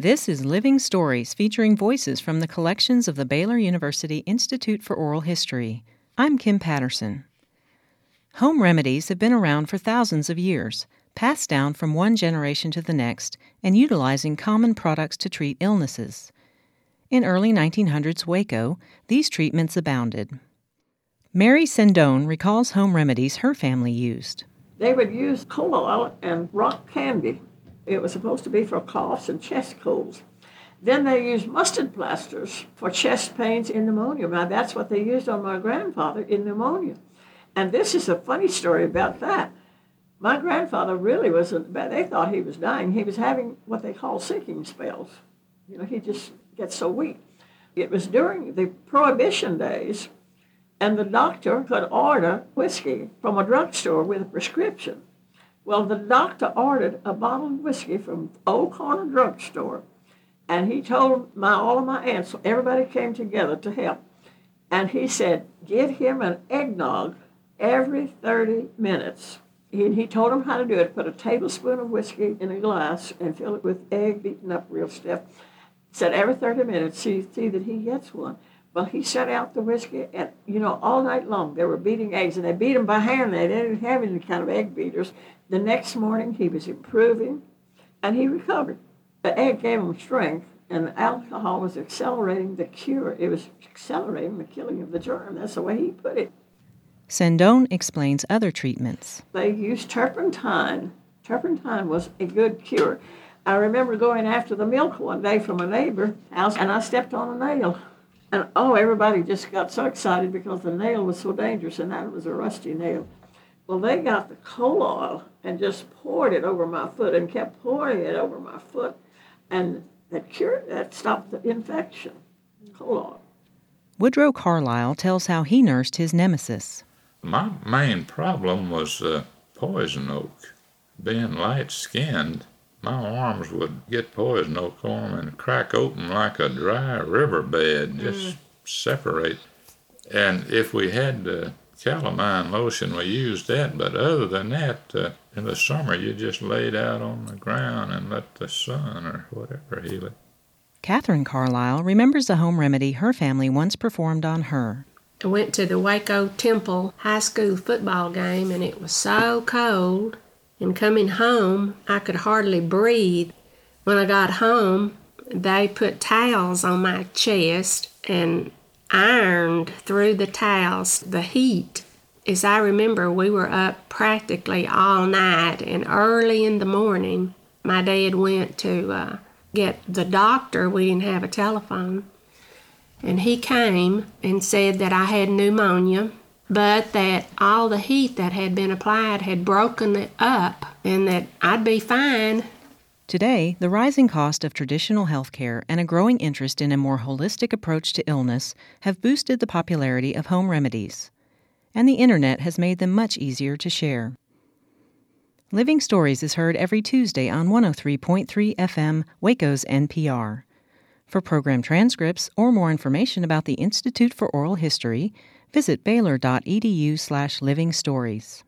This is Living Stories featuring voices from the collections of the Baylor University Institute for Oral History. I'm Kim Patterson. Home remedies have been around for thousands of years, passed down from one generation to the next, and utilizing common products to treat illnesses. In early 1900s Waco, these treatments abounded. Mary Sendone recalls home remedies her family used. They would use coal oil and rock candy it was supposed to be for coughs and chest colds. Then they used mustard plasters for chest pains and pneumonia. Now, that's what they used on my grandfather in pneumonia. And this is a funny story about that. My grandfather really wasn't bad. They thought he was dying. He was having what they call sinking spells. You know, he just gets so weak. It was during the Prohibition days, and the doctor could order whiskey from a drugstore with a prescription. Well, the doctor ordered a bottle of whiskey from Old Corner Drugstore, and he told my all of my aunts, everybody came together to help, and he said, give him an eggnog every 30 minutes. He, he told him how to do it. Put a tablespoon of whiskey in a glass and fill it with egg beaten up real stiff. Said every 30 minutes, see, see that he gets one. Well, he set out the whiskey, and you know, all night long they were beating eggs, and they beat them by hand. They didn't have any kind of egg beaters. The next morning, he was improving, and he recovered. The egg gave him strength, and the alcohol was accelerating the cure. It was accelerating the killing of the germ. That's the way he put it. Sendone explains other treatments. They used turpentine. Turpentine was a good cure. I remember going after the milk one day from a neighbor house, and I stepped on a nail. And oh, everybody just got so excited because the nail was so dangerous, and that was a rusty nail. Well, they got the coal oil and just poured it over my foot and kept pouring it over my foot, and that cured that stopped the infection. Coal oil. Woodrow Carlisle tells how he nursed his nemesis. My main problem was uh, poison oak. Being light skinned, my arms would get poison oak on them and crack open like a dry riverbed, just mm. separate. And if we had uh, calamine lotion, we used that. But other than that, uh, in the summer, you just laid out on the ground and let the sun or whatever heal it. Catherine Carlisle remembers a home remedy her family once performed on her. I went to the Waco Temple high school football game, and it was so cold and coming home, I could hardly breathe. When I got home, they put towels on my chest and ironed through the towels the heat. As I remember, we were up practically all night, and early in the morning, my dad went to uh, get the doctor. We didn't have a telephone. And he came and said that I had pneumonia but that all the heat that had been applied had broken it up and that I'd be fine. Today, the rising cost of traditional health care and a growing interest in a more holistic approach to illness have boosted the popularity of home remedies, and the internet has made them much easier to share. Living Stories is heard every Tuesday on 103.3 FM, Waco's NPR. For program transcripts or more information about the Institute for Oral History, visit baylor.edu slash living stories.